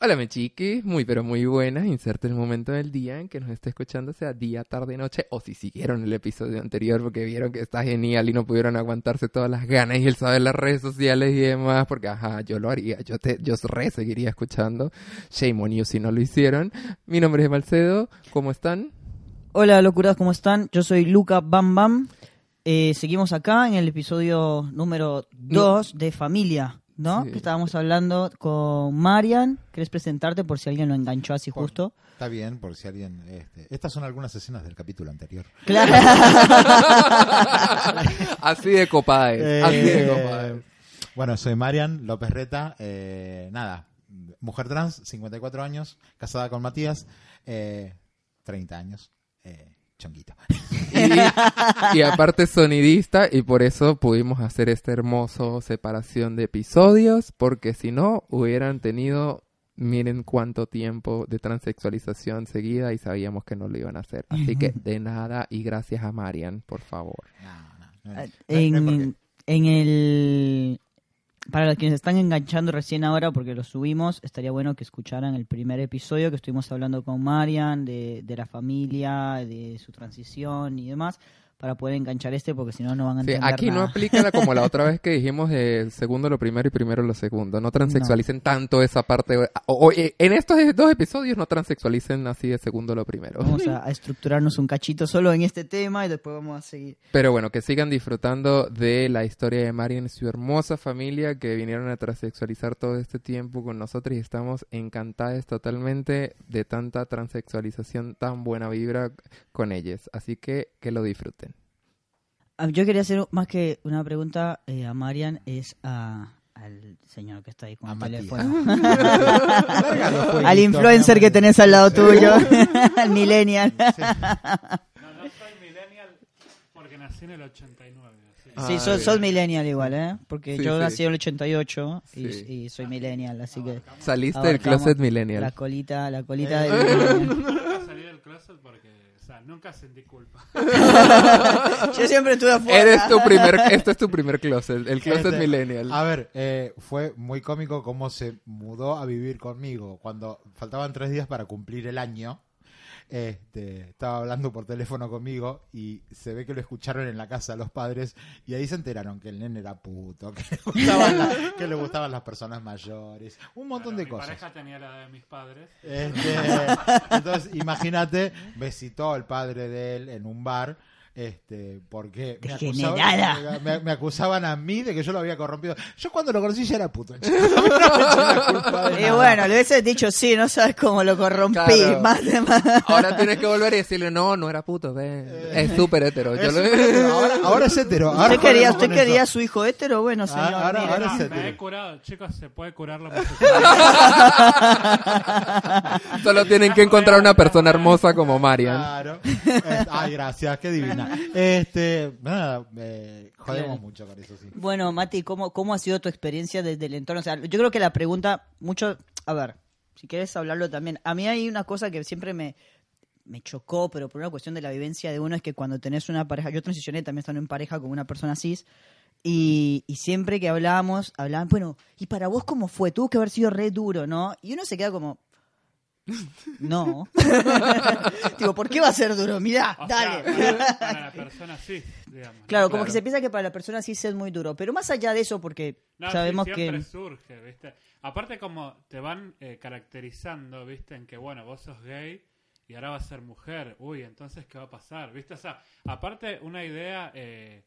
Hola, me chiquis, muy pero muy buenas. Inserte el momento del día en que nos esté escuchando, sea día, tarde, noche, o si siguieron el episodio anterior porque vieron que está genial y no pudieron aguantarse todas las ganas y el saber las redes sociales y demás, porque ajá, yo lo haría, yo te, yo re seguiría escuchando. Shame on you si no lo hicieron. Mi nombre es Malcedo, ¿cómo están? Hola, locuras, ¿cómo están? Yo soy Luca Bam Bam. Eh, seguimos acá en el episodio número 2 de Familia. ¿No? Sí. Que estábamos hablando con Marian. ¿Querés presentarte por si alguien lo enganchó así Por- justo? Está bien, por si alguien... Este, estas son algunas escenas del capítulo anterior. Claro. así de copada es, así de Eh, copada. Bueno, soy Marian López Reta. eh, nada, mujer trans, 54 años, casada con Matías, eh, 30 años, eh, chonguito. Y, aparte sonidista y por eso pudimos hacer esta hermoso separación de episodios porque si no hubieran tenido miren cuánto tiempo de transexualización seguida y sabíamos que no lo iban a hacer. Así que de nada y gracias a Marian, por favor. En, en el... Para los que se están enganchando recién ahora, porque lo subimos, estaría bueno que escucharan el primer episodio que estuvimos hablando con Marian, de, de la familia, de su transición y demás, para poder enganchar este, porque si no, no van a Sí, entender aquí no nada. aplica la- como la otra vez que dijimos de segundo lo primero y primero lo segundo. No transexualicen tanto esa parte. O, o, eh, en estos dos episodios no transexualicen así de segundo lo primero. Vamos a, a estructurarnos un cachito solo en este tema y después vamos a seguir. Pero bueno, que sigan disfrutando de la historia de Marian y su hermosa familia que vinieron a transexualizar todo este tiempo con nosotros y estamos encantadas totalmente de tanta transexualización, tan buena vibra con ellos. Así que que lo disfruten. Ah, Yo quería hacer más que una pregunta eh, a Marian, es a, al señor que está ahí con A el Matías. teléfono. Los jueguitos, al influencer que tenés al lado tuyo, al millennial. No, no soy millennial porque nací en el 89. así. Ah, Sí, sos, millennial igual, ¿eh? Porque Sí, yo sí. nací en el 88 y, Sí. y soy millennial, así que... Saliste del closet La millennial. colita, la Eh. colita del millennial. Nunca salí del closet porque, nunca sentí culpa. Yo siempre estuve afuera. Eres tu primer, este es tu primer closet, el closet Este, millennial. A ver, eh, fue muy cómico cómo se mudó a vivir conmigo cuando faltaban tres días para cumplir el año. Este, estaba hablando por teléfono conmigo y se ve que lo escucharon en la casa los padres y ahí se enteraron que el nene era puto, que le gustaban, la- que le gustaban las personas mayores, un montón Claro, de mi cosas. pareja tenía la de mis padres. Este, entonces, imagínate, me citó el padre de él en un bar. Este, porque me acusaban, me, me acusaban a mí de que yo lo había corrompido. Yo cuando lo conocí ya era puto. no me Y nada. bueno, le hubieses dicho, sí, no sabes cómo lo corrompí. Claro. Más de más. Ahora tienes que volver y decirle, no, no era puto, ve. es súper hetero. Yo lo- hetero. ahora, ahora es hetero. Ahora ¿Usted quería, usted a eso. su hijo hétero? Bueno, señor. Ah, ahora- mire. ahora es me hetero. he curado, chicos, se puede curar la homosexualidad. Solo tienen que encontrar una persona hermosa como Marian. Claro. Eh, Ay, gracias, qué divina. Este, nada, eh, jodemos mucho con eso, sí. Bueno, Mati, ¿cómo, ¿cómo ha sido tu experiencia desde el entorno? O sea, yo creo que la pregunta, mucho, a ver, si quieres hablarlo también. A mí hay una cosa que siempre me, me chocó, pero por una cuestión de la vivencia de uno, es que cuando tenés una pareja, yo transicioné también estando en pareja con una persona cis, y, y siempre que hablábamos, hablaban, bueno, ¿y para vos cómo fue? Tuvo que haber sido re duro, ¿no? Y uno se queda como... No. Digo, ¿por qué va a ser duro? Mirá, O dale. sea, para la persona sí, digamos. Claro, como que se piensa que para la persona cis es muy duro. Pero más allá de eso, porque No, sí, sabemos siempre que... surge, ¿viste? Aparte como te van eh, caracterizando, ¿viste? En que, bueno, vos sos gay y ahora vas a ser mujer. Uy, entonces, ¿qué va a pasar? ¿Viste? O sea, aparte una idea... eh,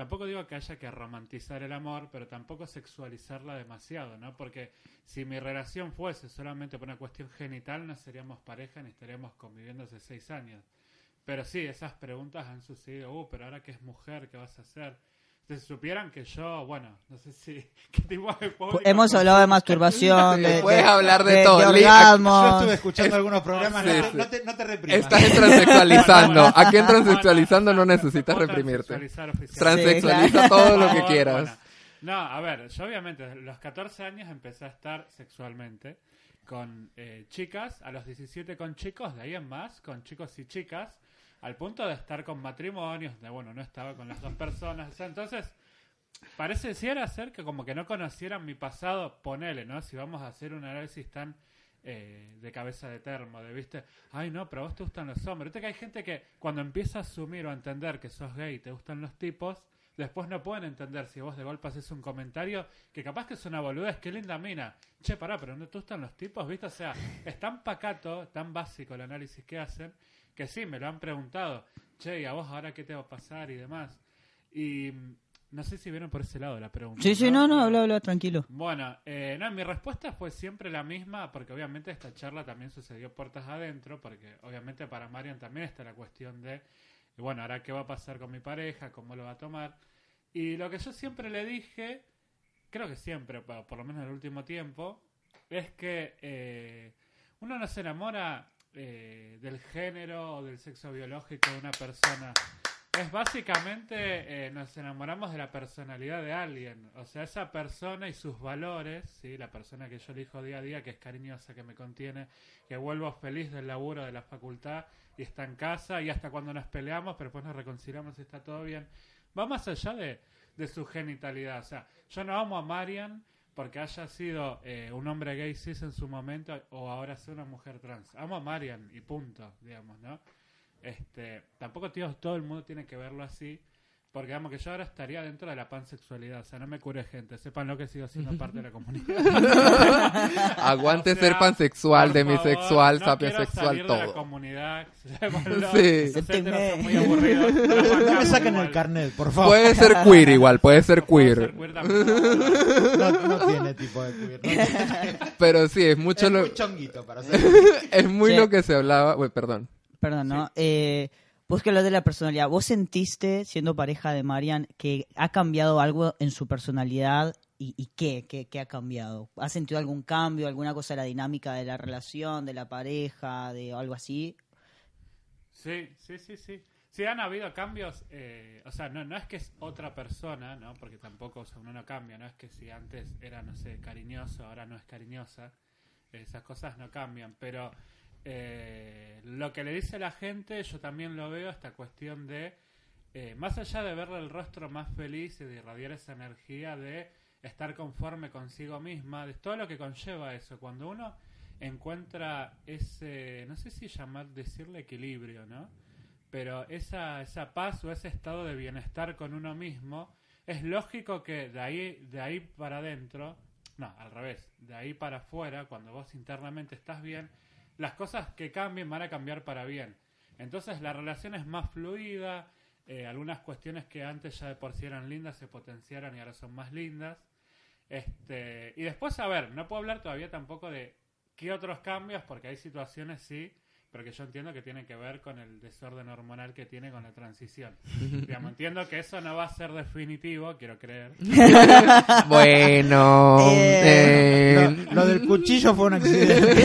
tampoco digo que haya que romantizar el amor, pero tampoco sexualizarla demasiado, ¿no? Porque si mi relación fuese solamente por una cuestión genital, no seríamos pareja ni estaríamos conviviendo hace seis años. Pero sí, esas preguntas han sucedido. Uh, pero ahora que es mujer, ¿qué vas a hacer? Si supieran que yo, bueno, no sé si... ¿Qué tipo de Hemos hablado de masturbación, de, Puedes de- hablar de de- todo. de Yo estuve escuchando algunos programas, no, sí, te, sí. no te, no te reprimas. Estás transexualizando. Aquí en transexualizando no Bueno, necesitas reprimirte. Transexualiza Sí, todo lo que quieras. bueno. No, a ver, yo obviamente a los 14 años empecé a estar sexualmente con eh, chicas, a los 17 con chicos, de ahí en más, con chicos y chicas, al punto de estar con matrimonios, de bueno, no estaba con las dos personas, o sea, entonces pareciera ser que como que no conocieran mi pasado, ponele, ¿no? Si vamos a hacer un análisis tan eh, de cabeza de termo, de viste, ay no, pero a vos te gustan los hombres. Viste que hay gente que cuando empieza a asumir o a entender que sos gay y te gustan los tipos, después no pueden entender si vos de golpe haces un comentario que capaz que es una boludez, qué linda mina. Che, pará, pero no te gustan los tipos, ¿viste? O sea, es tan pacato, tan básico el análisis que hacen, que sí, me lo han preguntado. Che, ¿y a vos ahora qué te va a pasar? Y demás. Y mm, no sé si vieron por ese lado la pregunta. Sí, sí, no, no, habla, habla, tranquilo. Bueno, eh, no, mi respuesta fue siempre la misma, porque obviamente esta charla también sucedió puertas adentro, porque obviamente para Marian también está la cuestión de, bueno, ahora qué va a pasar con mi pareja, cómo lo va a tomar. Y lo que yo siempre le dije, creo que siempre, por por lo menos en el último tiempo, es que eh, uno no se enamora eh, del género o del sexo biológico de una persona. Es básicamente eh, nos enamoramos de la personalidad de alguien, o sea, esa persona y sus valores, ¿sí? la persona que yo elijo día a día, que es cariñosa, que me contiene, que vuelvo feliz del laburo de la facultad y está en casa y hasta cuando nos peleamos, pero después nos reconciliamos y está todo bien. Va más allá de, de su genitalidad, o sea, yo no amo a Marian porque haya sido eh, un hombre gay cis en su momento o ahora sea una mujer trans. Amo a Marian y punto, digamos, ¿no? Este, tampoco tío, todo el mundo tiene que verlo así, porque digamos que yo ahora estaría dentro de la pansexualidad, o sea, no me cure gente, sepan lo que sigo siendo parte de la comunidad. Aguante O sea, ser pansexual, demisexual, no sapiosexual, salir de la todo. comunidad, Sí. Los muy aburridos, No me saquen el carnet, por favor. Puede ser queer igual, puede ser queer. ser queer también. No, no tiene tipo de queer. no tiene- Pero sí, es mucho es lo, muy chonguito para ser. es muy Sí. lo que se hablaba, uy, perdón. Perdón, ¿no? Eh, vos que hablas de la personalidad, ¿vos sentiste, siendo pareja de Marian, que ha cambiado algo en su personalidad? ¿Y, y qué? qué? qué ha cambiado? ¿Has sentido algún cambio, alguna cosa de la dinámica de la relación, de la pareja, de algo así? Sí, sí, sí, sí. Sí, han habido cambios, eh, o sea, no, no es que es otra persona, ¿no? Porque tampoco, uno no cambia, no es que si antes era, no sé, cariñoso, ahora no es cariñosa, esas cosas no cambian, pero eh, lo que le dice la gente, yo también lo veo, esta cuestión de, eh, más allá de verle el rostro más feliz y de irradiar esa energía de estar conforme consigo misma, de todo lo que conlleva eso, cuando uno encuentra ese, no sé si llamar, decirle equilibrio, ¿no? Pero esa, esa paz o ese estado de bienestar con uno mismo, es lógico que de ahí, de ahí para adentro, no, al revés, de ahí para afuera, cuando vos internamente estás bien, las cosas que cambien van a cambiar para bien. Entonces la relación es más fluida, eh, algunas cuestiones que antes ya de por sí eran lindas se potenciaron y ahora son más lindas. Este, y después, a ver, no puedo hablar todavía tampoco de qué otros cambios, porque hay situaciones sí, pero que yo entiendo que tienen que ver con el desorden hormonal que tiene con la transición. Digamos, entiendo que eso no va a ser definitivo, quiero creer. Bueno, Eh, eh, Lo, lo del cuchillo fue un accidente.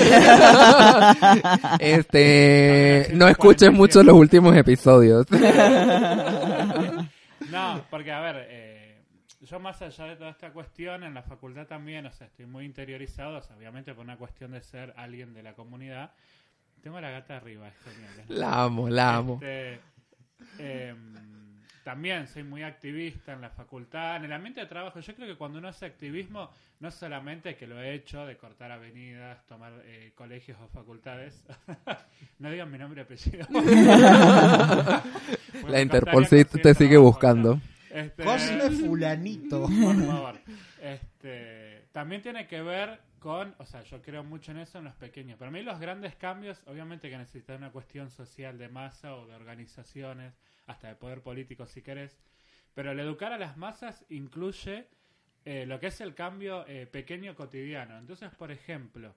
este, no escuches mucho los últimos episodios. No, porque a ver, eh, yo más allá de toda esta cuestión, en la facultad también, o sea, estoy muy interiorizado, o sea, obviamente por una cuestión de ser alguien de la comunidad. Tengo a la gata arriba, es genial. es La amo, la amo. Este, em, también soy muy activista en la facultad, en el ambiente de trabajo. Yo creo que cuando uno hace activismo, no solamente que lo he hecho de cortar avenidas, tomar eh, colegios o facultades. no digan mi nombre y apellido. La Interpol sí te sigue buscando. Este, Cosme fulanito. por favor. Este, también tiene que ver con, o sea, yo creo mucho en eso en los pequeños. Para mí los grandes cambios, obviamente que necesitan una cuestión social de masa o de organizaciones, hasta de poder político si querés. Pero el educar a las masas incluye eh, lo que es el cambio eh, pequeño cotidiano. Entonces, por ejemplo,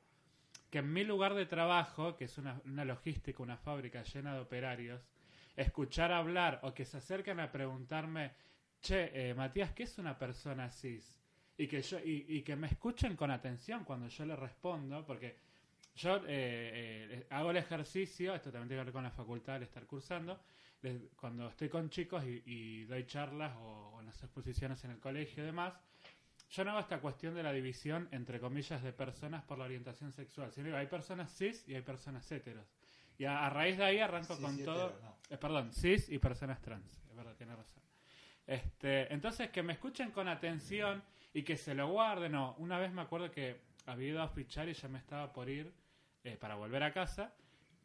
que en mi lugar de trabajo, que es una, una logística, una fábrica llena de operarios, escuchar hablar o que se acerquen a preguntarme, che, eh, Matías, ¿qué es una persona cis? Y que, yo, y, y que me escuchen con atención cuando yo le respondo, porque yo eh, eh, hago el ejercicio, esto también tiene que ver con la facultad al estar cursando, les- cuando estoy con chicos y, y doy charlas o, o en las exposiciones en el colegio y demás, yo no hago esta cuestión de la división, entre comillas, de personas por la orientación sexual, sino que hay personas cis y hay personas heteros. Y a, a raíz de ahí arranco Cis con y todo... hetero, no. eh, perdón, cis y personas trans, es verdad, tiene razón. Este, entonces, que me escuchen con atención y que se lo guarden. No, una vez me acuerdo que había ido a fichar y ya me estaba por ir eh, para volver a casa.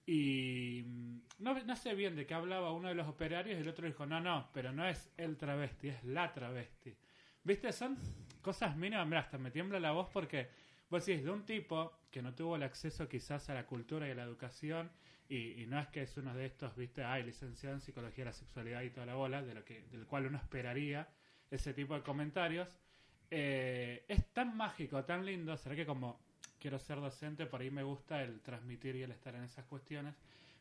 Y mm, no, no sé bien de qué hablaba uno de los operarios y el otro dijo, no, no, pero no es el travesti, es la travesti. ¿Viste? Son cosas mínimas. Mira, hasta me tiembla la voz porque vos decís, de un tipo que no tuvo el acceso quizás a la cultura y a la educación y, y no es que es uno de estos, viste, ay, licenciado en psicología de la sexualidad y toda la bola, de lo que, del cual uno esperaría ese tipo de comentarios, eh, es tan mágico, tan lindo, será que como quiero ser docente, por ahí me gusta el transmitir y el estar en esas cuestiones,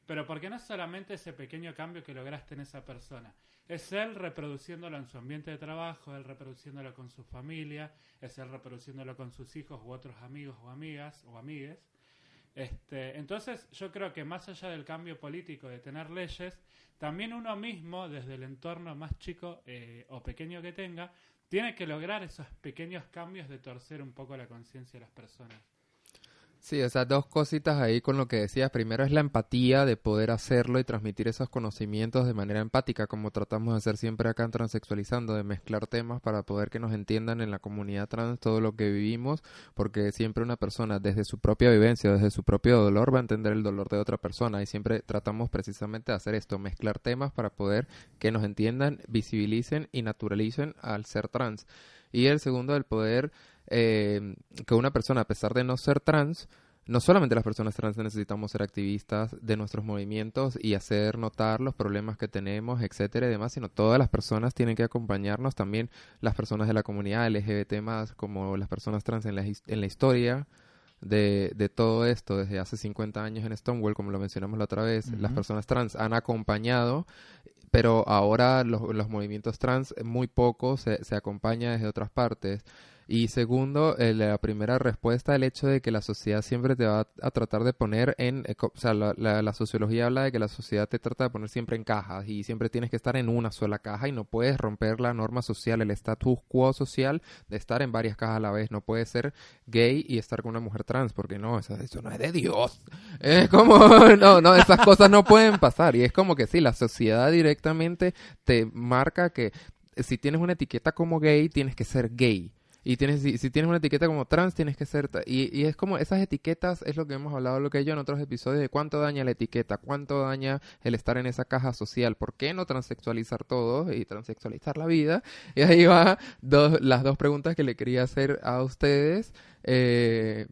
pero porque no es solamente ese pequeño cambio que lograste en esa persona, es él reproduciéndolo en su ambiente de trabajo, él reproduciéndolo con su familia, es él reproduciéndolo con sus hijos u otros amigos o amigas o amigues. Este, entonces yo creo que más allá del cambio político de tener leyes, también uno mismo, desde el entorno más chico eh, o pequeño que tenga, tiene que lograr esos pequeños cambios de torcer un poco la conciencia de las personas. Sí, o sea, dos cositas ahí con lo que decías. Primero es la empatía de poder hacerlo y transmitir esos conocimientos de manera empática, como tratamos de hacer siempre acá en Transexualizando, de mezclar temas para poder que nos entiendan en la comunidad trans todo lo que vivimos, porque siempre una persona desde su propia vivencia, desde su propio dolor, va a entender el dolor de otra persona y siempre tratamos precisamente de hacer esto, mezclar temas para poder que nos entiendan, visibilicen y naturalicen al ser trans. Y el segundo, el poder eh, que una persona, a pesar de no ser trans, no solamente las personas trans necesitamos ser activistas de nuestros movimientos y hacer notar los problemas que tenemos, etcétera y demás, sino todas las personas tienen que acompañarnos, también las personas de la comunidad LGBT más, como las personas trans en la, en la historia de, de todo esto desde hace 50 años en Stonewall, como lo mencionamos la otra vez, las personas trans han acompañado pero ahora los, los movimientos trans muy poco se, se acompaña desde otras partes. Y segundo, eh, la primera respuesta, el hecho de que la sociedad siempre te va a, tratar de poner en, eh, o sea, la, la, sociología habla de que la sociedad te trata de poner siempre en cajas y siempre tienes que estar en una sola caja y no puedes romper la norma social, el status quo social de estar en varias cajas a la vez. No puedes ser gay y estar con una mujer trans, porque no, eso, eso no es de Dios. Es como, no, no, esas cosas no pueden pasar. Y es como que sí, la sociedad directamente te marca que si tienes una etiqueta como gay, tienes que ser gay y tienes, si, si, tienes una etiqueta como trans, tienes que ser... Y, y, es como esas etiquetas, es lo que hemos hablado, lo que yo en otros episodios, de cuánto daña la etiqueta, cuánto daña el estar en esa caja social, por qué no transexualizar todo y transexualizar la vida. Y ahí va dos, las dos preguntas que le quería hacer a ustedes. Eh,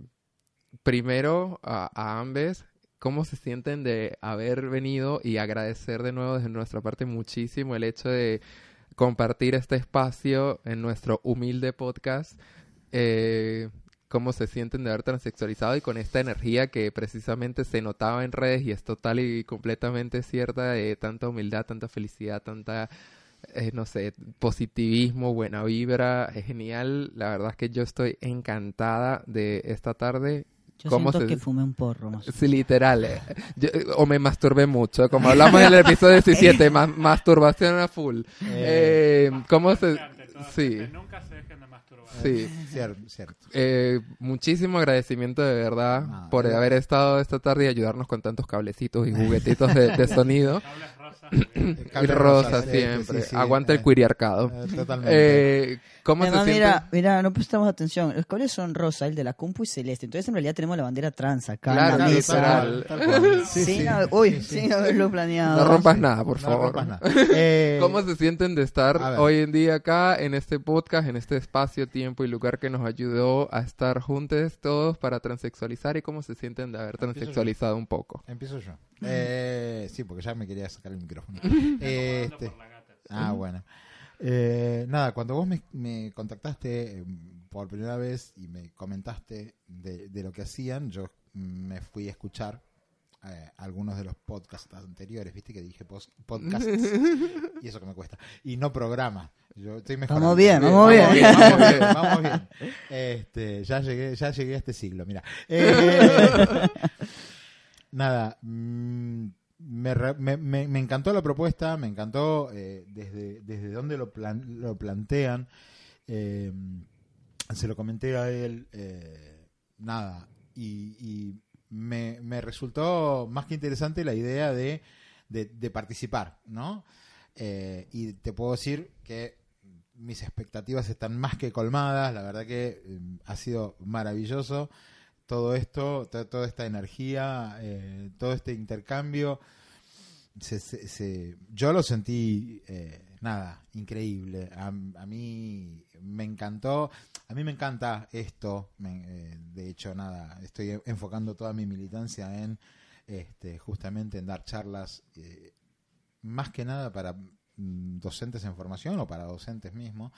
primero, a, a ambes, cómo se sienten de haber venido y agradecer de nuevo desde nuestra parte muchísimo el hecho de compartir este espacio en nuestro humilde podcast. Eh, cómo se sienten de haber transexualizado y con esta energía que precisamente se notaba en redes y es total y completamente cierta de tanta humildad, tanta felicidad, tanta, eh, no sé, positivismo, buena vibra, es genial. La verdad es que yo estoy encantada de esta tarde yo ¿Cómo siento se... que fumé un porro. Más sí, literal. Eh. Yo, o me masturbé mucho. Como hablamos en el episodio 17, ma masturbación a full. Eh, eh, ¿Cómo se...? Sí. Nunca se dejen de masturbar. Sí. Cierto, cierto. Eh, muchísimo agradecimiento de verdad ah, por bien. haber estado esta tarde y ayudarnos con tantos cablecitos y juguetitos de, de sonido. y rosa siempre. Sí, sí, Aguanta eh, el cuiriarcado. Eh, totalmente. Eh, ¿Cómo Además, se mira, siente? mira, no prestamos atención. Los colores son rosa, el de la compu y celeste. Entonces, en realidad, tenemos la bandera trans acá claro, en la mesa. Sí, sin, uy, Sí, sí. sin haberlo planeado. No rompas nada, por No favor. rompas nada. Eh, ¿Cómo se sienten de estar hoy en día acá en este podcast, en este espacio, tiempo y lugar que nos ayudó a estar juntos todos para transexualizar y cómo se sienten de haber transexualizado un poco? Empiezo yo. Eh, sí, porque ya me quería sacar el micrófono. Este, la gata. ah, bueno. Eh, nada, cuando vos me, me contactaste eh, por primera vez y me comentaste de, de lo que hacían, yo me fui a escuchar eh, algunos de los podcasts anteriores, viste que dije pos- podcasts y eso que me cuesta. Y no programa. Yo estoy mejorando. Vamos bien, vamos bien. Vamos bien, vamos bien. Este, ya llegué, ya llegué a este siglo, mira. Eh, nada, mm, me, me, me- me encantó la propuesta, me encantó eh, desde, desde dónde lo, plan- lo plantean. Eh, se lo comenté a él, eh, nada, y, y me, me resultó más que interesante la idea de, de, participar, ¿no? Eh, y te puedo decir que mis expectativas están más que colmadas, la verdad que eh, ha sido maravilloso todo esto, to- toda esta energía, eh, todo este intercambio. Se- se- se- yo lo sentí, nada, increíble. A, mí me encantó, a mí me encanta esto. me- eh, de hecho, nada, estoy enfocando toda mi militancia en este, justamente en dar charlas, eh, más que nada para mm, docentes en formación o para docentes mismos,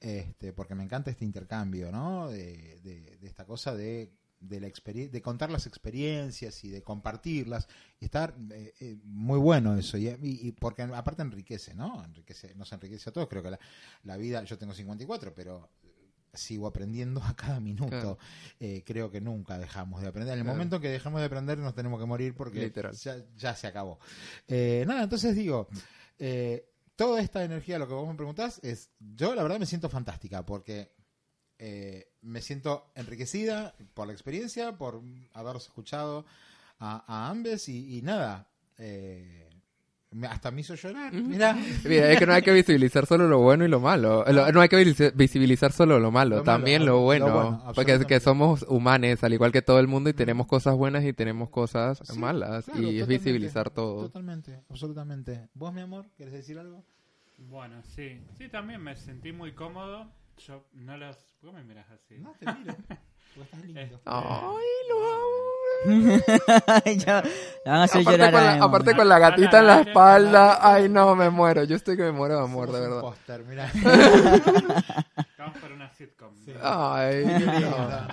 este, porque me encanta este intercambio, ¿no? De, de- de esta cosa de de la de contar las experiencias y de compartirlas y estar eh, eh, muy bueno eso y, porque aparte enriquece no enriquece nos enriquece a todos creo que la, la vida yo tengo 54 pero sigo aprendiendo a cada minuto Claro. Eh, creo que nunca dejamos de aprender en el Claro. momento que dejamos de aprender nos tenemos que morir porque ya, ya se acabó nada entonces digo toda esta energía lo que vos me preguntás es yo la verdad me siento fantástica porque eh, me siento enriquecida por la experiencia, por haberos escuchado a, a ambos y, y nada, eh, me- hasta me hizo llorar. Mira, Mira, es que no hay que visibilizar solo lo bueno y lo malo. Lo- no hay que visi- visibilizar solo lo malo, Lo malo, también lo lo bueno. bueno, porque es que somos humanes, al igual que todo el mundo, y tenemos cosas buenas y tenemos cosas Sí, malas. claro, y es visibilizar todo. Totalmente, absolutamente. ¿Vos, mi amor, quieres decir algo? Bueno, sí. Sí, también me sentí muy cómodo. Yo no los... ¿Por qué me miras así? No, te miro, porque estás lindo. Este, Ay, lo amo. Ya, la van a hacer Aparte llorar con, a la, Emo. aparte con la gatita en la espalda. Ay, no, me muero. Yo estoy que me muero de amor, de verdad. póster, mirá. Vamos por una sitcom. Ay, no.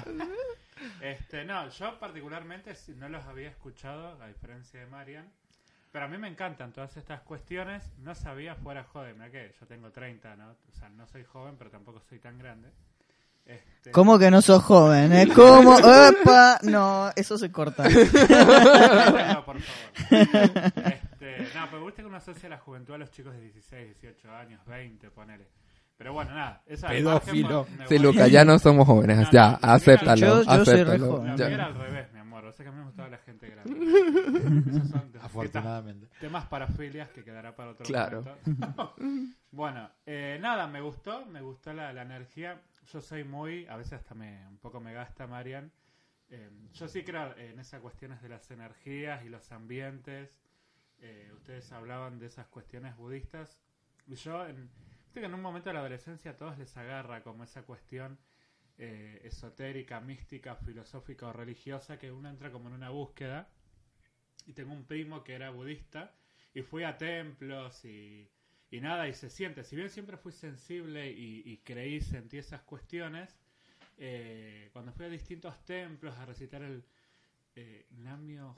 Este, no, yo particularmente no los había escuchado, a diferencia de Marian. Pero a mí me encantan todas estas cuestiones. No sabía fuera joven, mira que yo tengo 30, ¿no? O sea, no soy joven, pero tampoco soy tan grande. Este, ¿Cómo que no sos joven? ¿eh? ¿Cómo? ¡Epa! No, eso se corta. No, por favor. Este, no, pero viste que uno asocia la juventud a los chicos de 16, 18 años, 20, ponele. Pero bueno, nada. Esa Pedófilo. Sí. Luca, ya no somos jóvenes. No, Ya, no, yo- acéptalo. yo soy re acéptalo. joven. Ya. mí era al revés, mi amor. O sea que a mí me gustaba la gente grande. Esos son de- Afortunadamente. temas parafilias que quedará para otro Claro. momento. bueno, eh, nada, me gustó, me gustó la, la energía. Yo soy muy, a veces hasta me, un poco me gasta Marian. Eh, yo sí creo en esas cuestiones de las energías y los ambientes. Eh, ustedes hablaban de esas cuestiones budistas. Yo, en, que en un momento de la adolescencia a todos les agarra como esa cuestión eh, esotérica, mística, filosófica o religiosa que uno entra como en una búsqueda. Y tengo un primo que era budista y fui a templos y, y nada, y se siente. Si bien siempre fui sensible y, y creí, sentí esas cuestiones, eh, cuando fui a distintos templos a recitar el eh, Namio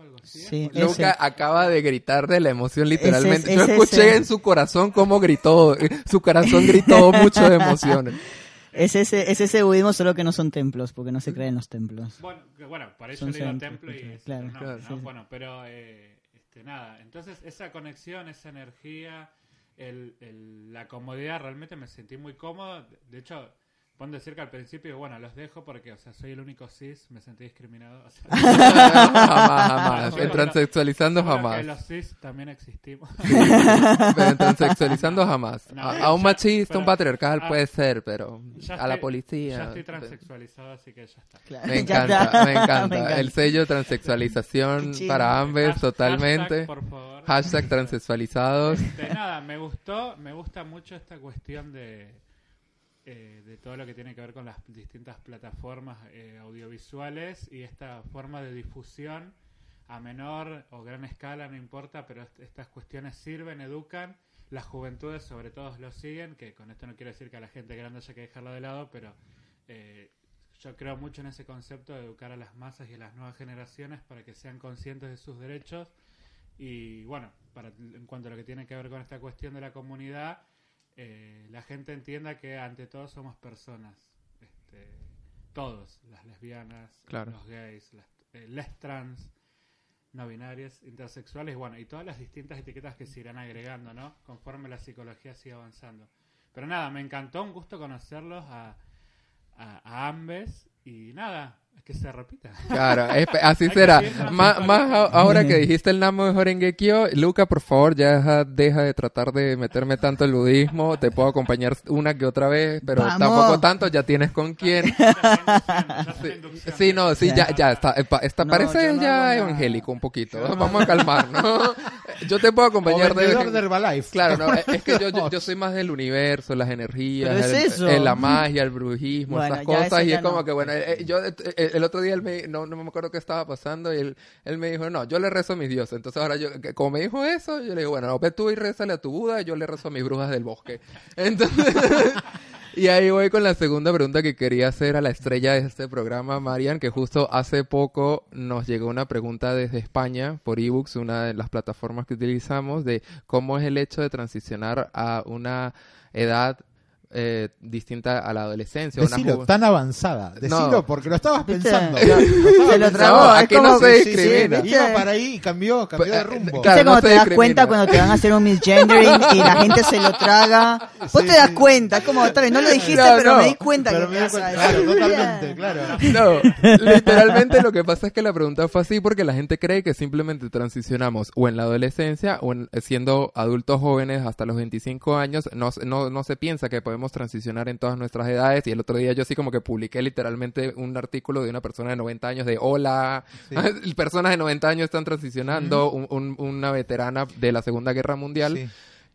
algo así. Sí, Luca Ese- acaba de gritar de la emoción literalmente. Ese es- Yo ese escuché es- en su corazón cómo gritó. Su corazón gritó mucho de emociones. Es ese, es ese budismo, solo que no son templos, porque no se creen los templos. Bueno, bueno, para eso Son le digo centros, templo y claro, es claro, otro nombre, claro, ¿no? sí, sí. Bueno, pero eh, este, nada, entonces esa conexión, esa energía, el, el- la comodidad, realmente me sentí muy cómodo. De hecho, puedo decir que al principio, bueno, los dejo porque, o sea, soy el único cis, me sentí discriminado. O sea, jamás, jamás. En transexualizando jamás. que los cis también existimos. Pero en transexualizando jamás. No, A, a un ya- machista, pero- un patriarcal ah, puede ser, pero Ya a la estoy- policía. Ya estoy transexualizado, así que ya está. Claro, Me ya encanta, está. me encanta. Me encanta. El sello transexualización para ambos totalmente. hashtag, por favor. Hashtag transexualizados. Este, nada, me gustó, me gusta mucho esta cuestión de, eh, de todo lo que tiene que ver con las distintas plataformas eh, audiovisuales y esta forma de difusión a menor o gran escala, no importa, pero est- estas cuestiones sirven, educan, las juventudes sobre todo lo siguen, que con esto no quiero decir que a la gente grande haya que dejarla de lado, pero eh, yo creo mucho en ese concepto de educar a las masas y a las nuevas generaciones para que sean conscientes de sus derechos. Y bueno, para, en cuanto a lo que tiene que ver con esta cuestión de la comunidad, eh, la gente entienda que ante todo somos personas. Este, todos, las lesbianas, Claro. los gays, las eh, les trans, no binarias, intersexuales, bueno, y todas las distintas etiquetas que se irán agregando, ¿no? Conforme la psicología sigue avanzando. Pero nada, me encantó, un gusto conocerlos a, a, a ambes y nada, es que se repita. Claro, así será. Más, ahora que dijiste el Namo de Horengekyo, Luca, por favor, ya deja, deja de tratar de meterme tanto el budismo. Te puedo acompañar una que otra vez, pero Vamos. tampoco tanto, ya tienes con quién. Sí, Sí, no, sí, ya, ya está. está No, parece no ya evangélico un poquito. Vamos a calmarnos. Yo te puedo acompañar de de Herbalife. Claro, no, es que yo, yo, yo soy más del universo, las energías, es el- eso. el- la magia, el brujismo, Bueno, esas cosas. Y es como no. que, bueno, eh, eh, yo eh, eh, el otro día él me, no, no me acuerdo qué estaba pasando y él, él me dijo, no, yo le rezo a mis dioses. Entonces ahora yo, como me dijo eso, yo le digo, bueno, no, ve tú y rézale a tu Buda, y yo le rezo a mis brujas del bosque. Entonces... Y ahí voy con la segunda pregunta que quería hacer a la estrella de este programa, Marian, que justo hace poco nos llegó una pregunta desde España por ebooks, una de las plataformas que utilizamos, de cómo es el hecho de transicionar a una edad eh, distinta a la adolescencia. una Decilo, ju- tan avanzada. Decilo No. porque lo estabas pensando. Se Lo trabó. Es aquí como no se que- discrimina. para ahí y cambió, cambió de Eh, rumbo. claro, ¿Viste no cuando se te das discrimina. cuenta cuando te van a hacer un misgendering y la gente se lo traga? Vos Sí, te das cuenta, es como, está bien, no lo dijiste, No, pero no. me di cuenta Pero que me di a cuenta, claro, totalmente, claro. No, literalmente lo que pasa es que la pregunta fue así porque la gente cree que simplemente transicionamos o en la adolescencia o en, siendo adultos jóvenes hasta los 25 años. No, se- no, no se piensa que podemos transicionar en todas nuestras edades. Y el otro día yo sí como que publiqué literalmente un artículo de una persona de 90 años de hola, Sí. personas de 90 años están transicionando, un- un- una veterana de la Segunda Guerra Mundial. Sí.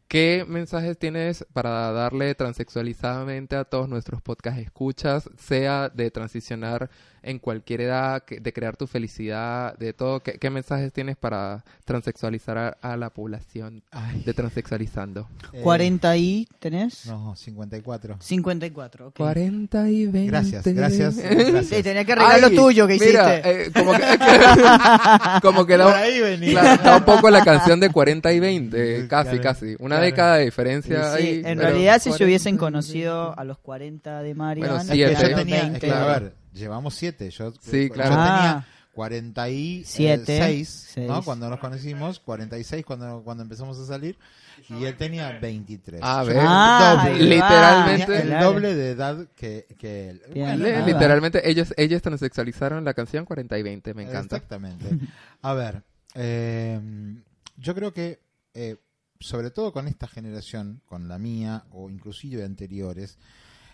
¿Qué mensajes tienes para darle transexualizadamente a todos nuestros podcast escuchas, sea de transicionar en cualquier edad, que- de crear tu felicidad, de todo? ¿Qué, qué mensajes tienes para transexualizar a, a la población Ay, de transexualizando? eh, 40 y, ¿tenés? No, 54. 54, ok. 40 y 20. Gracias, gracias. gracias. Sí, tenía que arreglar lo tuyo que mira, hiciste. eh, como que, como que Por ahí venía. claro, da un poco la canción de 40 y 20, casi, Claro, casi. Una claro. década de diferencia Sí, ahí. en realidad si se 40 hubiesen conocido a los 40 de Marian, Bueno, Es sí, que el yo de- tenía, 20. es que, a ver, llevamos siete. Yo, Sí, yo claro. tenía Ah. 46, Siete, ¿no? seis. Cuando nos conocimos, 46 cuando, cuando empezamos a salir, y él tenía 23. A Yo ver, Ah, doble. literalmente. Tenía el doble de edad que, que él. Bien. Bueno, Ah, literalmente, ellos, ellos transexualizaron la canción 40 y 20, me encanta. Exactamente. A ver, eh, yo creo que, eh, sobre todo con esta generación, con la mía o inclusive anteriores,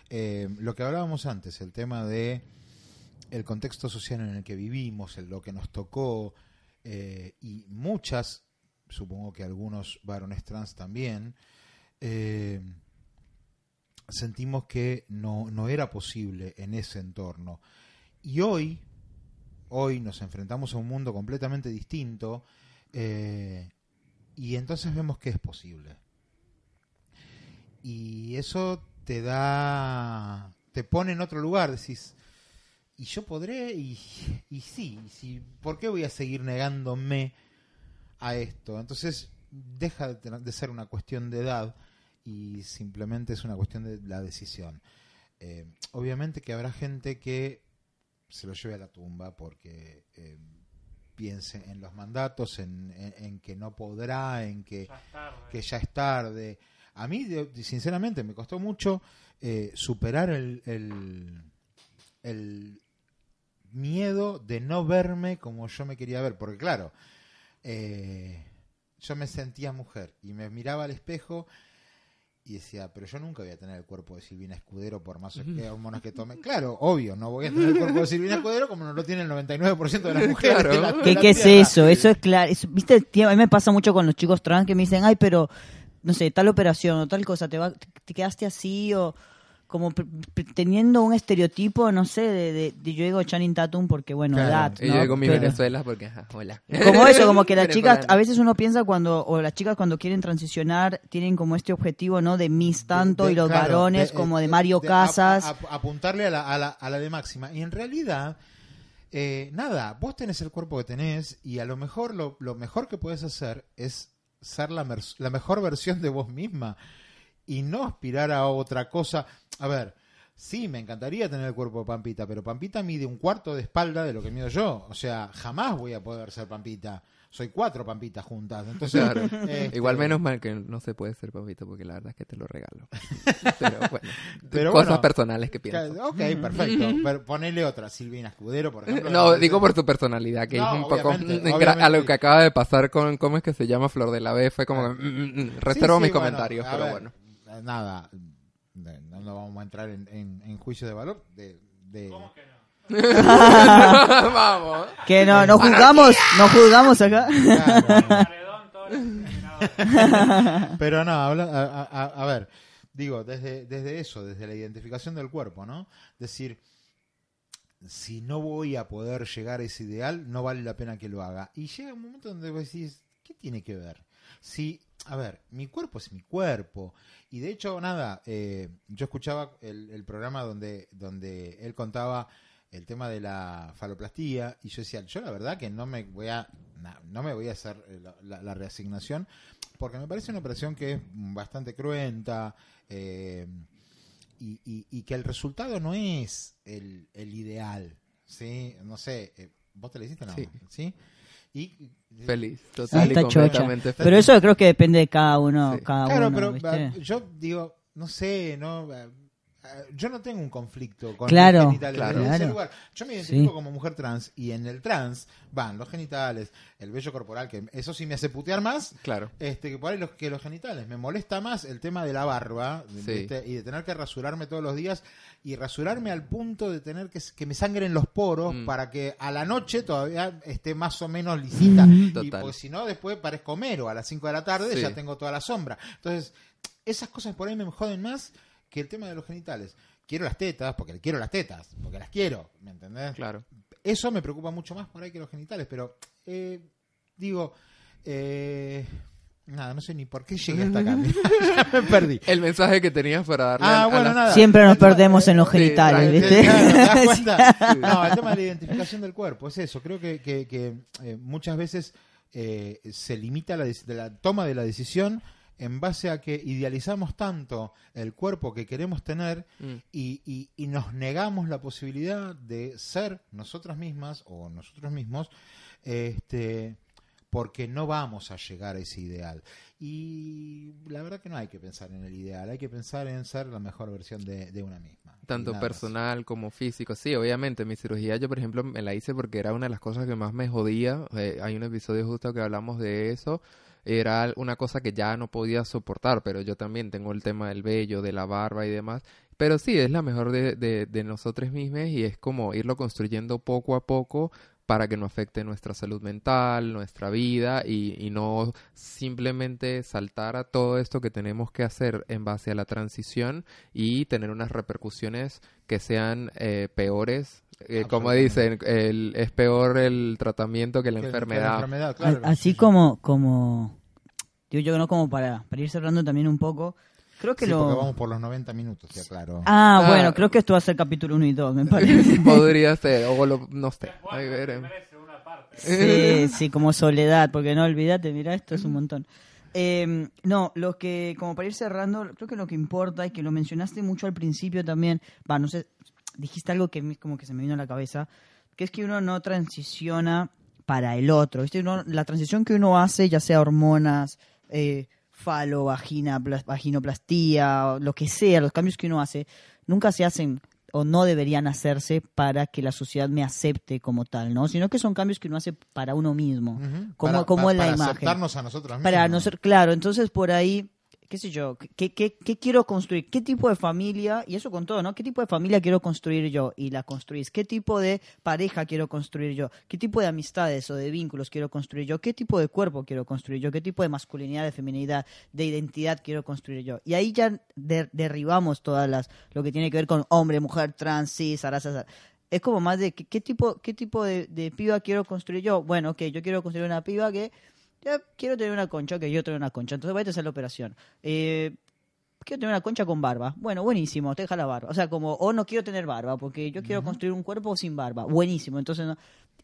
eh, lo que hablábamos antes, el tema de el contexto social en el que vivimos, el- lo que nos tocó, eh, y muchas, supongo que algunos varones trans también, eh, sentimos que no, no era posible en ese entorno. Y hoy, hoy nos enfrentamos a un mundo completamente distinto eh, y entonces vemos que es posible. Y eso te da, te pone en otro lugar, decís, y yo podré, y, y sí, y sí, ¿por qué voy a seguir negándome a esto? Entonces deja de, ser una cuestión de edad y simplemente es una cuestión de la decisión. Eh, obviamente que habrá gente que se lo lleve a la tumba porque eh, piense en los mandatos, en, en- en que no podrá, en que, Ya es tarde. que ya es tarde. A mí, sinceramente, me costó mucho eh, superar el, el, el miedo de no verme como yo me quería ver, porque claro, eh, yo me sentía mujer y me miraba al espejo y decía, pero yo nunca voy a tener el cuerpo de Silvina Escudero por más que hormonas que tome. Claro, obvio, no voy a tener el cuerpo de Silvina Escudero como no lo tiene el 99% de las mujeres. Claro. de la- de ¿Qué, la qué es eso? Eso es claro. eso- ¿Viste? Tío, A mí me pasa mucho con los chicos trans que me dicen, ay, pero, no sé, tal operación o tal cosa, te, va, te quedaste así o como teniendo un estereotipo, no sé, de, de, de- yo digo Channing Tatum porque, bueno, Claro. edad, Y ¿no? yo digo mi Pero- Venezuela porque, ajá, hola. Como eso, como que las chicas, a veces uno piensa cuando, o las chicas cuando quieren transicionar, tienen como este objetivo, ¿no? De Miss tanto De- y los claro, varones de- como de de- Mario de Casas. ap- ap- apuntarle a la, a, la, a la de máxima. Y en realidad, eh, nada, vos tenés el cuerpo que tenés y a lo mejor lo, lo mejor que puedes hacer es ser la, la mejor versión de vos misma y no aspirar a otra cosa. A ver, Sí, me encantaría tener el cuerpo de Pampita, pero Pampita mide un cuarto de espalda de lo que mido yo. O sea, jamás voy a poder ser Pampita. Soy cuatro Pampitas juntas. Entonces, Claro. este, Igual menos mal que no se puede ser papito porque la verdad es que te lo regalo. Pero bueno, Pero cosas bueno, personales que pienso. Ok, perfecto. Pero ponele otra, Silvina Escudero, por ejemplo. No, digo por su personalidad, que No, es un poco a lo que acaba de pasar con, ¿cómo es que se llama? Flor de la B, fue como, que, mm, mm, mm, reservo Sí, mis bueno, comentarios, pero ver, bueno. Nada, no, no vamos a entrar en, en, en juicio de valor. De, de- ¿Cómo que no? Vamos. Que no, no juzgamos, no juzgamos acá. Claro. Pero no, habla- a, a- a ver, digo, desde, desde eso, desde la identificación del cuerpo, ¿no? Decir, si no voy a poder llegar a ese ideal, no vale la pena que lo haga. Y llega un momento donde vos decís, ¿qué tiene que ver? Si, a ver, mi cuerpo es mi cuerpo. Y de hecho, nada, eh, yo escuchaba el, el programa donde, donde él contaba el tema de la faloplastía y yo decía, yo la verdad que no me voy a, no me voy a hacer eh, la- la- la reasignación porque me parece una operación que es bastante cruenta eh, y, y- y que el resultado no es el, el ideal, ¿sí? No sé, eh, ¿vos te lo hiciste? No, Sí. ¿sí? Y, Feliz, Ah, total y completamente feliz. Pero eso creo que depende de cada uno, Sí. cada Claro, uno, pero ¿viste? yo digo, no sé, no yo no tengo un conflicto con Claro, los genitales. claro. Claro. lugar. Yo me identifico Sí. como mujer trans y en el trans van los genitales, el vello corporal, que eso sí me hace putear más, Claro. este que por ahí los, que los genitales. Me molesta más el tema de la barba y de tener que rasurarme todos los días y rasurarme al punto de tener que, que me sangren los poros Mm. para que a la noche todavía esté más o menos lisita. Y Total. porque si no, después parezco mero a las 5 de la tarde, Sí. ya tengo toda la sombra. Entonces, esas cosas por ahí me joden más que el tema de los genitales. Quiero las tetas, porque quiero las tetas, porque las quiero, ¿me entendés? Claro. Eso me preocupa mucho más por ahí que los genitales, pero eh, digo, eh, nada, no sé ni por qué llegué hasta acá. ya me perdí. El mensaje que tenías para darle Ah, a bueno, la- nada. Siempre nos perdemos en los Sí, genitales, claro, ¿viste? Claro, ¿te das cuenta? No, el tema de la identificación del cuerpo es eso. Creo que, que- que, eh, muchas veces eh, se limita la, dec- de la toma de la decisión en base a que idealizamos tanto el cuerpo que queremos tener Mm. y, y- y nos negamos la posibilidad de ser nosotras mismas o nosotros mismos este porque no vamos a llegar a ese ideal y la verdad que no hay que pensar en el ideal hay que pensar en ser la mejor versión de, de una misma Tanto más. personal como físico. Sí, obviamente, mi cirugía yo, por ejemplo, me la hice porque era una de las cosas que más me jodía. Eh, hay un episodio justo que hablamos de eso. Era una cosa que ya no podía soportar, pero yo también tengo el tema del vello, de la barba y demás. Pero sí, es la mejor de, de, de nosotros mismos y es como irlo construyendo poco a poco para que no afecte nuestra salud mental, nuestra vida y, y no simplemente saltar a todo esto que tenemos que hacer en base a la transición y tener unas repercusiones que sean eh, peores. Eh, como dicen, el, es peor el tratamiento que la Que- que enfermedad. enfermedad, A- claro. Así Sí, sí. como, como, digo yo, no como para, para ir cerrando también un poco, creo que Sí, lo... porque vamos por los 90 minutos, ya claro. Ah, Ah. bueno, creo que esto va a ser capítulo 1 y 2, me parece. Podría ser, o lo- no sé. Es ahí veremos. Sí, sí, como soledad, porque no olvídate, mira, esto es un montón. Eh, no, lo que, como para ir cerrando, creo que lo que importa y que lo mencionaste mucho al principio también, va, no sé, dijiste algo que como que se me vino a la cabeza, que es que uno no transiciona para el otro, ¿viste? Uno- la transición que uno hace, ya sea hormonas, eh, falo, vagina, plas- vaginoplastía, lo que sea, los cambios que uno hace, nunca se hacen o no deberían hacerse para que la sociedad me acepte como tal, ¿no? Sino que son cambios que uno hace para uno mismo, como, Para- como pa- es la para imagen. aceptarnos a nosotros mismos. Para no ser, claro, entonces por ahí, qué sé yo, ¿qué, qué, qué quiero construir? ¿Qué tipo de familia? Y eso con todo, ¿no? ¿Qué tipo de familia quiero construir yo? Y la construís. ¿Qué tipo de pareja quiero construir yo? ¿Qué tipo de amistades o de vínculos quiero construir yo? ¿Qué tipo de cuerpo quiero construir yo? ¿Qué tipo de masculinidad, de feminidad, de identidad quiero construir yo? Y ahí ya de- derribamos todas las, lo que tiene que ver con hombre, mujer, trans, cis, araza, es como más de qué, qué tipo, qué tipo de, de piba quiero construir yo. Bueno, ok, yo quiero construir una piba que ya quiero tener una concha, que yo tengo una concha, entonces voy a hacer la operación. Eh, quiero tener una concha con barba. Bueno, buenísimo, te deja la barba. O sea, como, o no quiero tener barba, porque yo quiero construir un cuerpo sin barba. Buenísimo, entonces no.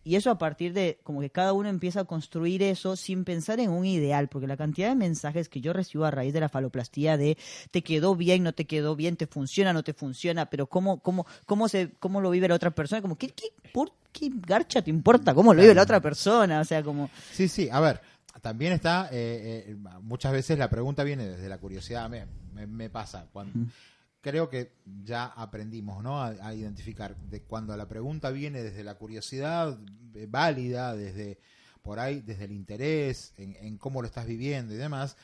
y eso a partir de como que cada uno empieza a construir eso sin pensar en un ideal, porque la cantidad de mensajes que yo recibo a raíz de la faloplastía de te quedó bien, no te quedó bien, te funciona, no te funciona, pero cómo cómo cómo se cómo lo vive la otra persona, como qué qué, por, qué garcha te importa cómo lo vive la otra persona, o sea, como Sí, sí, a ver, también está, eh, eh, muchas veces la pregunta viene desde la curiosidad, me, me- me pasa, cuando, creo que ya aprendimos ¿no? a, a identificar de cuando la pregunta viene desde la curiosidad eh, válida, desde por ahí, desde el interés, en, en cómo lo estás viviendo y demás,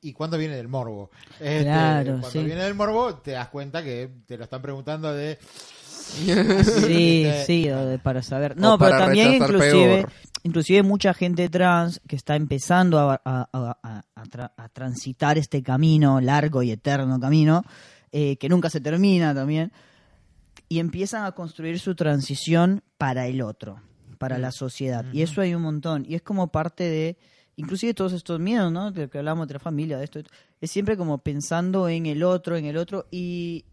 y cuando viene del morbo. Este, Claro, cuando sí. viene del morbo, te das cuenta que te lo están preguntando de... Sí, sí, para saber. No, pero también inclusive, peor. inclusive mucha gente trans que está empezando a, a- a- a- a tra- a transitar este camino, largo y eterno camino, eh, que nunca se termina también, y empiezan a construir su transición para el otro, para la sociedad. Y eso hay un montón. Y es como parte de, inclusive todos estos miedos, ¿no? De que hablamos de la familia, de esto. Es siempre como pensando en el otro, en el otro. Y,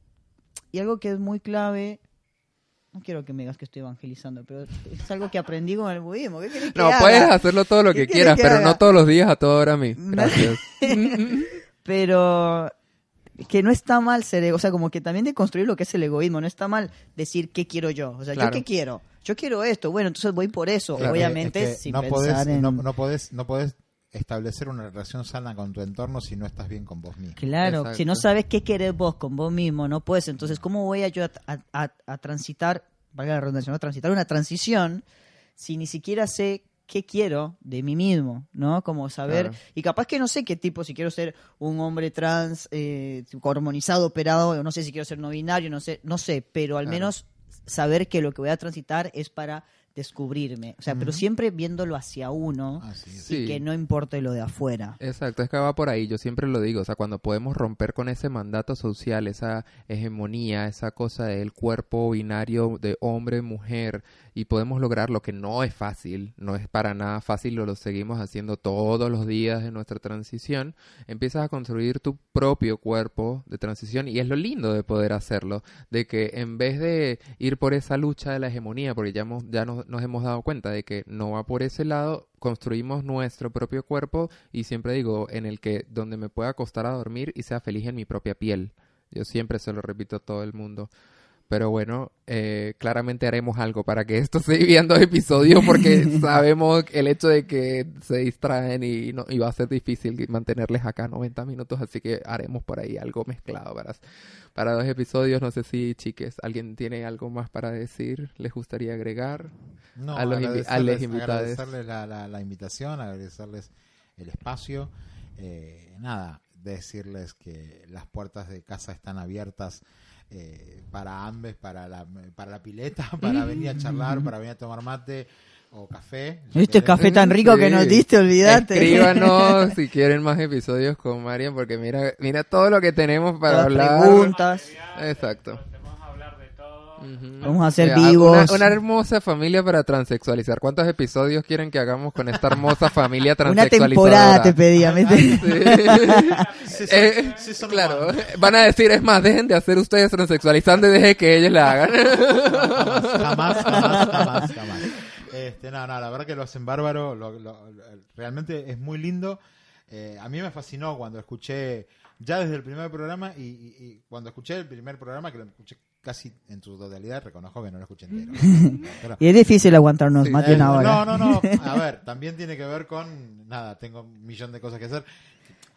y algo que es muy clave, no quiero que me digas que estoy evangelizando, pero es algo que aprendí con el budismo. ¿Qué que No, haga? puedes hacerlo todo lo ¿Qué que quieras, que pero haga? no todos los días a toda hora a mí. Gracias. pero que no está mal ser ego, o sea, como que también de construir lo que es el egoísmo, no está mal decir qué quiero yo, o sea, Claro. yo qué quiero, yo quiero esto, bueno, entonces voy por eso, obviamente es que sin no pensar podés, en... no, no podés, no podés establecer una relación sana con tu entorno si no estás bien con vos mismo. Claro, Exacto. si no sabes qué querés vos con vos mismo, no puedes, entonces, ¿cómo voy a yo a, a- a- a transitar, valga la redundancia, ¿no? transitar una transición si ni siquiera sé qué quiero de mí mismo, ¿no? Como saber, Claro. y capaz que no sé qué tipo, si quiero ser un hombre trans, eh, hormonizado, operado, o no sé si quiero ser no binario, no sé, no sé, pero al Claro. menos saber que lo que voy a transitar es para descubrirme, o sea, pero siempre viéndolo hacia uno. Sí. y que no importe lo de afuera. Exacto, es que va por ahí, yo siempre lo digo, o sea, cuando podemos romper con ese mandato social, esa hegemonía, esa cosa del cuerpo binario de hombre, mujer, y podemos lograr lo que no es fácil, no es para nada fácil, lo, lo seguimos haciendo todos los días de nuestra transición, empiezas a construir tu propio cuerpo de transición y es lo lindo de poder hacerlo, de que en vez de ir por esa lucha de la hegemonía, porque ya, hemos, ya nos, nos hemos dado cuenta de que no va por ese lado, construimos nuestro propio cuerpo y siempre digo, en el que donde me pueda acostar a dormir y sea feliz en mi propia piel. Yo siempre se lo repito a todo el mundo. Pero bueno, eh, claramente haremos algo para que esto se divida en dos episodios porque sabemos el hecho de que se distraen y, no, y va a ser difícil mantenerles acá 90 minutos, así que haremos por ahí algo mezclado para, para dos episodios. No sé si, chiques, ¿alguien tiene algo más para decir? ¿Les gustaría agregar? No, a los invi- a les invitados. agradecerles la, la- la invitación, agradecerles el espacio. Eh, nada, decirles que las puertas de casa están abiertas eh, para ambes, para la, para la pileta, para venir a charlar, para venir a tomar mate o café. Este café tan rico que nos diste, olvídate. Escríbanos si quieren más episodios con Marian, porque mira, mira todo lo que tenemos para Las hablar. preguntas. Exacto. Vamos a. Vamos ser Eh, vivos. Una, una hermosa familia para transexualizar. ¿Cuántos episodios quieren que hagamos con esta hermosa familia Una transexualizadora? temporada te pedí, a Sí, Eh, claro, van a decir, es más, dejen de hacer ustedes transexualizando y dejen que ellos la hagan. jamás, jamás, jamás, jamás. Este, no, no, la verdad que lo hacen bárbaro, lo- lo- lo- realmente es muy lindo. Eh, a mí me fascinó cuando escuché, ya desde el primer programa, y, y- y cuando escuché el primer programa, que lo escuché casi en su totalidad, reconozco que no lo escuché entero. Pero- Y es difícil aguantarnos más de eh, una hora. No, no, no. A ver, también tiene que ver con. Nada, tengo un millón de cosas que hacer.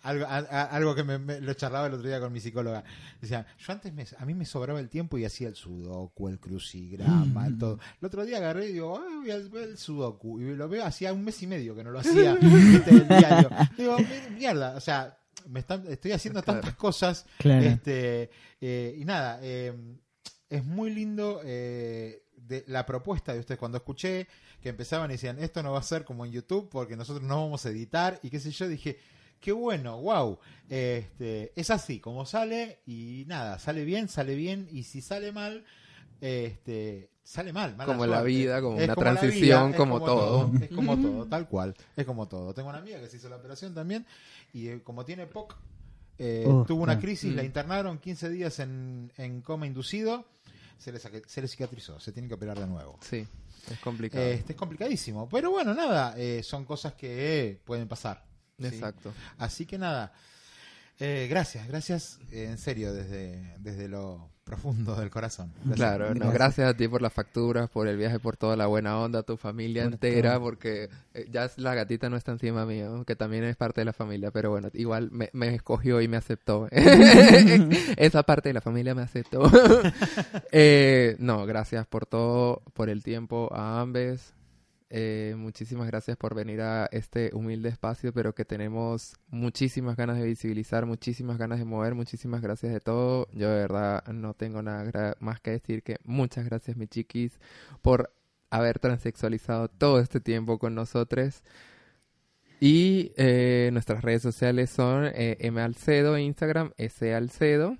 Algo, a- a- algo que me, me- lo charlaba el otro día con mi psicóloga. Decía, yo antes me- a mí me sobraba el tiempo y hacía el sudoku, el crucigrama, el todo. El otro día agarré y digo, ah, voy a ver el sudoku. Y lo veo, hacía un mes y medio que no lo hacía el diario. Digo, "Mi- mierda, o sea, me están, estoy haciendo tantas cosas. Claro. Este, eh, y nada, eh, es muy lindo eh, de, la propuesta de ustedes. Cuando escuché que empezaban y decían, esto no va a ser como en YouTube porque nosotros no vamos a editar y qué sé yo, dije, qué bueno, wow. Este, es así, como sale y nada, sale bien, sale bien y si sale mal, este, sale mal. Como la vida, como Es una la transición, como todo. Es como todo, tal cual. Es como todo. Tengo una amiga que se hizo la operación también y eh, como tiene POC, eh, Oh, tuvo una claro. crisis, Mm. la internaron 15 días en, en coma inducido, se le, se le cicatrizó, se tiene que operar de nuevo. Sí. Es complicado. Este, es complicadísimo. Pero bueno, nada, eh, son cosas que pueden pasar. ¿sí? Exacto. Así que nada, eh, gracias, gracias en serio desde, desde lo profundo del corazón. Gracias. Claro, no, Gracias. gracias a ti por las facturas, por el viaje, por toda la buena onda, tu familia entera, todo. porque eh, ya la gatita no está encima mío, que también es parte de la familia, pero bueno, igual me, me escogió y me aceptó. Esa parte de la familia me aceptó. Eh, no, gracias por todo, por el tiempo a ambes. Eh, muchísimas gracias por venir a este humilde espacio, pero que tenemos muchísimas ganas de visibilizar, muchísimas ganas de mover, muchísimas gracias de todo. Yo de verdad no tengo nada más que decir que muchas gracias, mi chiquis, por haber transexualizado todo este tiempo con nosotros. Y eh, nuestras redes sociales son eh, M Alcedo, Instagram, S Alcedo.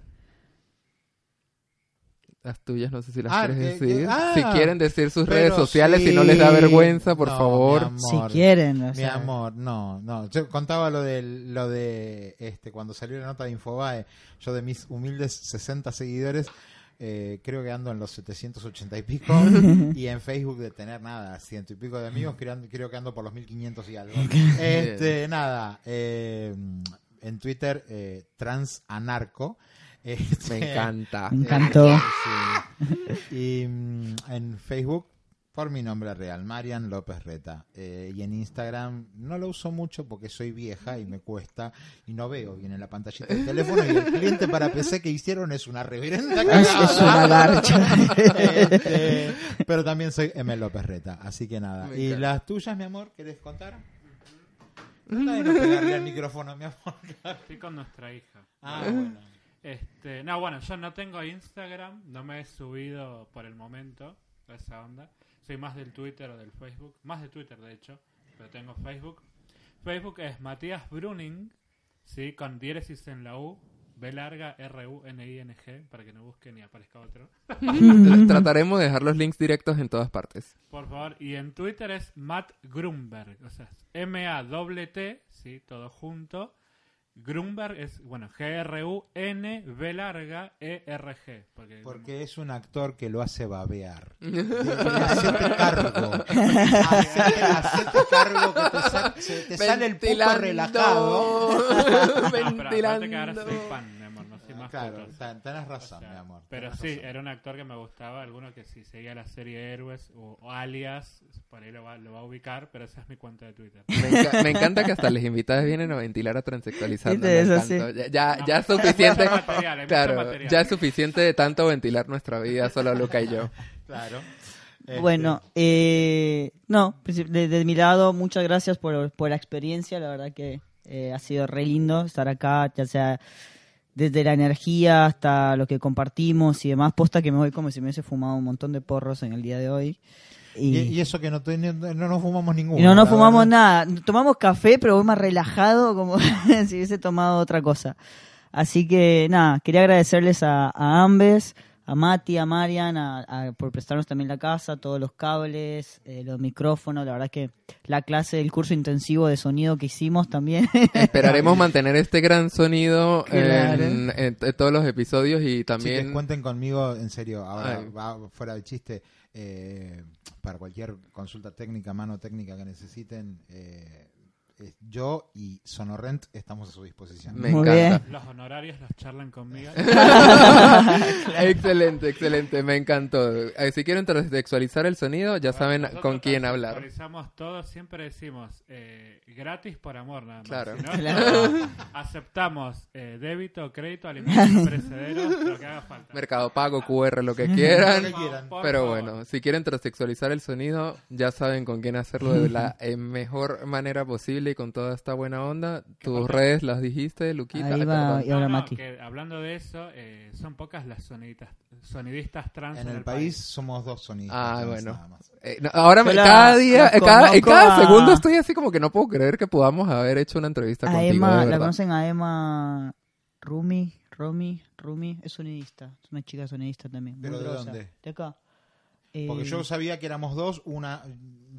Las tuyas no sé si las Ah, quieres que- decir. que- ah, si quieren decir sus redes sociales, si no les da sí. vergüenza, por No, favor. mi Si amor. quieren. o Mi sea, amor, no, no. Yo contaba lo de, lo de este, cuando salió la nota de Infobae, yo de mis humildes 60 seguidores, eh, creo que ando en los 780 y pico, y en Facebook de tener nada, ciento y pico de amigos, creo, creo que ando por los 1500 y algo. Este, nada, eh, en Twitter, eh, transanarco. Este, Me encanta. Me encantó. Sí. Y mm, en Facebook, por mi nombre real, Marian López Reta. Eh, y en Instagram no lo uso mucho porque soy vieja y me cuesta y no veo bien en la pantallita del teléfono. Y el cliente para PC que hicieron es una reverenda Es, cagada. es una garcha. Este, pero también soy M. López Reta. Así que nada. ¿Y las tuyas, mi amor? ¿Querés contar? No pegarle al micrófono, mi amor. Estoy con nuestra hija. Ah, bueno. Este, no, bueno, yo no tengo Instagram, no me he subido por el momento a esa onda. Soy más del Twitter o del Facebook, más de Twitter de hecho, pero tengo Facebook. Facebook es Matías Bruning, sí, con diéresis en la U, B larga R U N I N G, para que no busquen y aparezca otro. Trataremos de dejar los links directos en todas partes. Por favor, y en Twitter es Matt Grunberg, o sea, M A T T, sí, todo junto. Grunberg es, bueno, G-R-U-N, B larga, E-R-G. Porque, Porque es un actor que lo hace babear. De- hacerte cargo. Hacete, hacete cargo que te, sa- se te sale el puto relajado. No, pero aparte que ahora Ventilando. soy fan, más Claro, tenés O razón, sea, mi amor. Pero sí, razón. era un actor que me gustaba, alguno que si seguía la serie Héroes o, o Alias, por ahí lo va, lo va a ubicar, pero esa es mi cuenta de Twitter. Me, enca- me encanta que hasta las invitadas vienen a ventilar a transexualizar. Viste, eso sí. Ya, ya, No, ya es suficiente. material, Claro, ya es suficiente de tanto ventilar nuestra vida, solo Luca y yo. Claro. Este, Bueno, eh, no, princip- de, de mi lado, muchas gracias por, por la experiencia, la verdad que eh, ha sido re lindo estar acá, ya sea desde la energía hasta lo que compartimos y demás, posta que me voy como si me hubiese fumado un montón de porros en el día de hoy. Y, eso que no, no nos fumamos ninguno. no nos fumamos verdad. nada, tomamos café, pero voy más relajado como si hubiese tomado otra cosa. Así que nada, quería agradecerles a, a ambes, a Mati, a Marian, a- a- por prestarnos también la casa, todos los cables, eh, los micrófonos, la verdad que la clase del curso intensivo de sonido que hicimos también. Esperaremos mantener este gran sonido Claro. en, en- en todos los episodios y también... cuenten conmigo, en serio, ahora va fuera de chiste, eh, para cualquier consulta técnica, mano técnica que necesiten, eh, yo y Sonorrent estamos a su disposición. Me Muy encanta. Los honorarios los charlan conmigo. excelente, excelente, me encantó. Eh, si quieren transexualizar el sonido, ya saben con quién hablar. Actualizamos todo, siempre decimos eh, gratis por amor nada más. Claro. Si no, Claro. no, aceptamos eh, débito, crédito, alimentos perecederos, lo que haga falta. Mercado Pago, QR, lo que quieran. Lo que quieran. Por Pero favor. bueno, si quieren transexualizar el sonido, ya saben con quién hacerlo de la eh, mejor manera posible y con toda esta buena onda. Tus pasa? redes las dijiste, Luquita. Ahí va, y ahora No, no, Mati. que hablando de eso, eh, son pocas las sonidistas, sonidistas trans En el país somos dos sonidos. Ah, trans bueno. nada más. Eh, no, ahora me- cada día, eh, cada, segundo estoy así como que no puedo creer que podamos haber hecho una entrevista A contigo. Emma, de ¿la conocen a Emma Rumi? Rumi, Rumi, es sonidista, es una chica sonidista también. muy ¿Pero de dónde? De acá. Porque Eh, yo sabía que éramos dos, una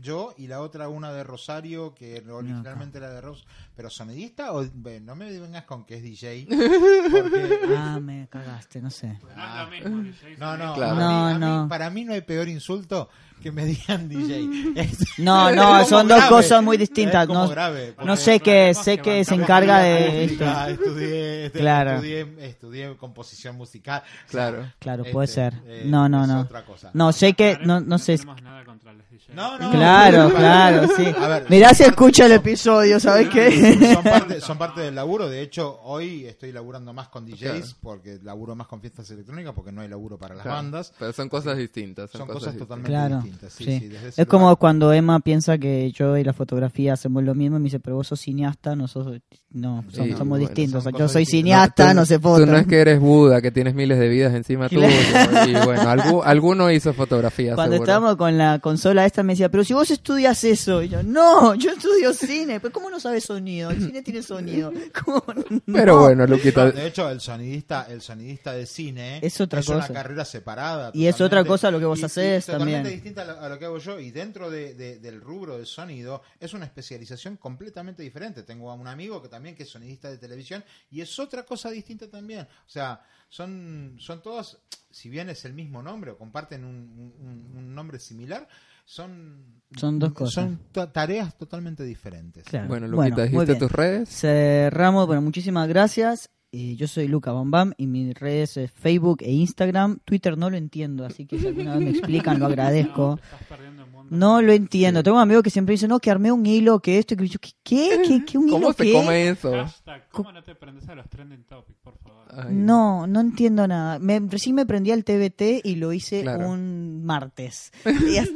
yo y la otra una de Rosario, que originalmente era de Ros, pero sonidista o no me vengas con que es DJ. porque- Ah, me cagaste, no sé. No es lo mismo, DJ. no, no, Claro. mí- No, mí- no. para mí no hay peor insulto que me digan DJ. Es- No, no, son dos cosas muy distintas. No, grave, no sé qué, sé que se encarga de esto. Estudié, este, Claro. estudié, estudié composición musical. Claro. Claro, este, puede ser. eh, No, no, no. otra cosa. No, sé que, no, no sé. tenemos nada contra los DJ. No, no. Claro, para- claro, sí. A ver, Mirá si escucha el son- episodio, ¿sabes qué? Son parte, son parte del laburo. De hecho, hoy estoy laburando más con DJs Claro. porque laburo más con fiestas electrónicas porque no hay laburo para las Claro. bandas. Pero son cosas distintas. Son, Son cosas, cosas totalmente Claro, distintas. Sí, sí. sí, desde Es como lugar. cuando Emma piensa que yo y la fotografía hacemos lo mismo y me dice, pero vos sos cineasta, nosotros no, Sí, somos, somos bueno, distintos. son yo soy cineasta, no, tú- sé Tú foto. no es que eres Buda, que tienes miles de vidas encima Claro. tuyo. Y bueno, algu- alguno hizo fotografía, Cuando seguro. estábamos con la consola esta me decía, pero si vos estudias eso, y yo, no, yo estudio cine, pero ¿cómo no sabes sonido? El cine tiene sonido. ¿Cómo no? Pero bueno, Luquita, de hecho, el sonidista, el sonidista de cine Es otra una cosa. carrera separada. Y es otra cosa lo que vos Y- y hacés totalmente también. distinta a lo, a lo que hago yo. Y dentro de- de- del rubro del sonido es una especialización completamente diferente. Tengo a un amigo que también que es sonidista de televisión y es otra cosa distinta también. O sea, son, son todas, si bien es el mismo nombre o comparten un, un- un nombre similar, son, Son dos cosas. Son ta- tareas totalmente diferentes. Claro. bueno, Bueno, Luquita, muy dijiste tus redes. Cerramos, bueno, muchísimas gracias. Eh, yo soy Luca Bam y mis redes es Facebook e Instagram. Twitter no lo entiendo, así que si alguna vez me explican, lo agradezco. Estás perdiendo el mundo. No lo entiendo. Tengo un amigo que siempre dice, no, que armé un hilo, que esto, y que yo, ¿qué? ¿Qué? ¿Qué, qué un ¿Cómo hilo se qué? come eso? Hashtag, ¿cómo no te prendes a los trending topics, por favor? Ay, No, no entiendo nada. Me, recién me prendí al TBT y lo hice Claro. un martes.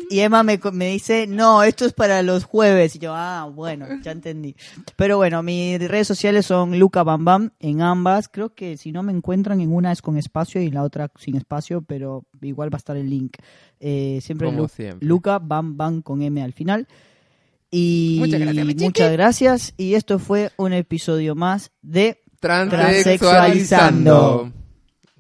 Y, Emma me, me dice, no, esto es para los jueves. Y yo, ah, bueno, ya entendí. Pero bueno, mis redes sociales son Luca Bam Bam en ambas. Creo que si no me encuentran en una es con espacio y en la otra sin espacio, pero igual va a estar el link. Eh, siempre, Como Lu- siempre. Luca Bam Bam con M al final. Y Muchas gracias, muchas gracias. Y esto fue un episodio más de Transexualizando. Transexualizando.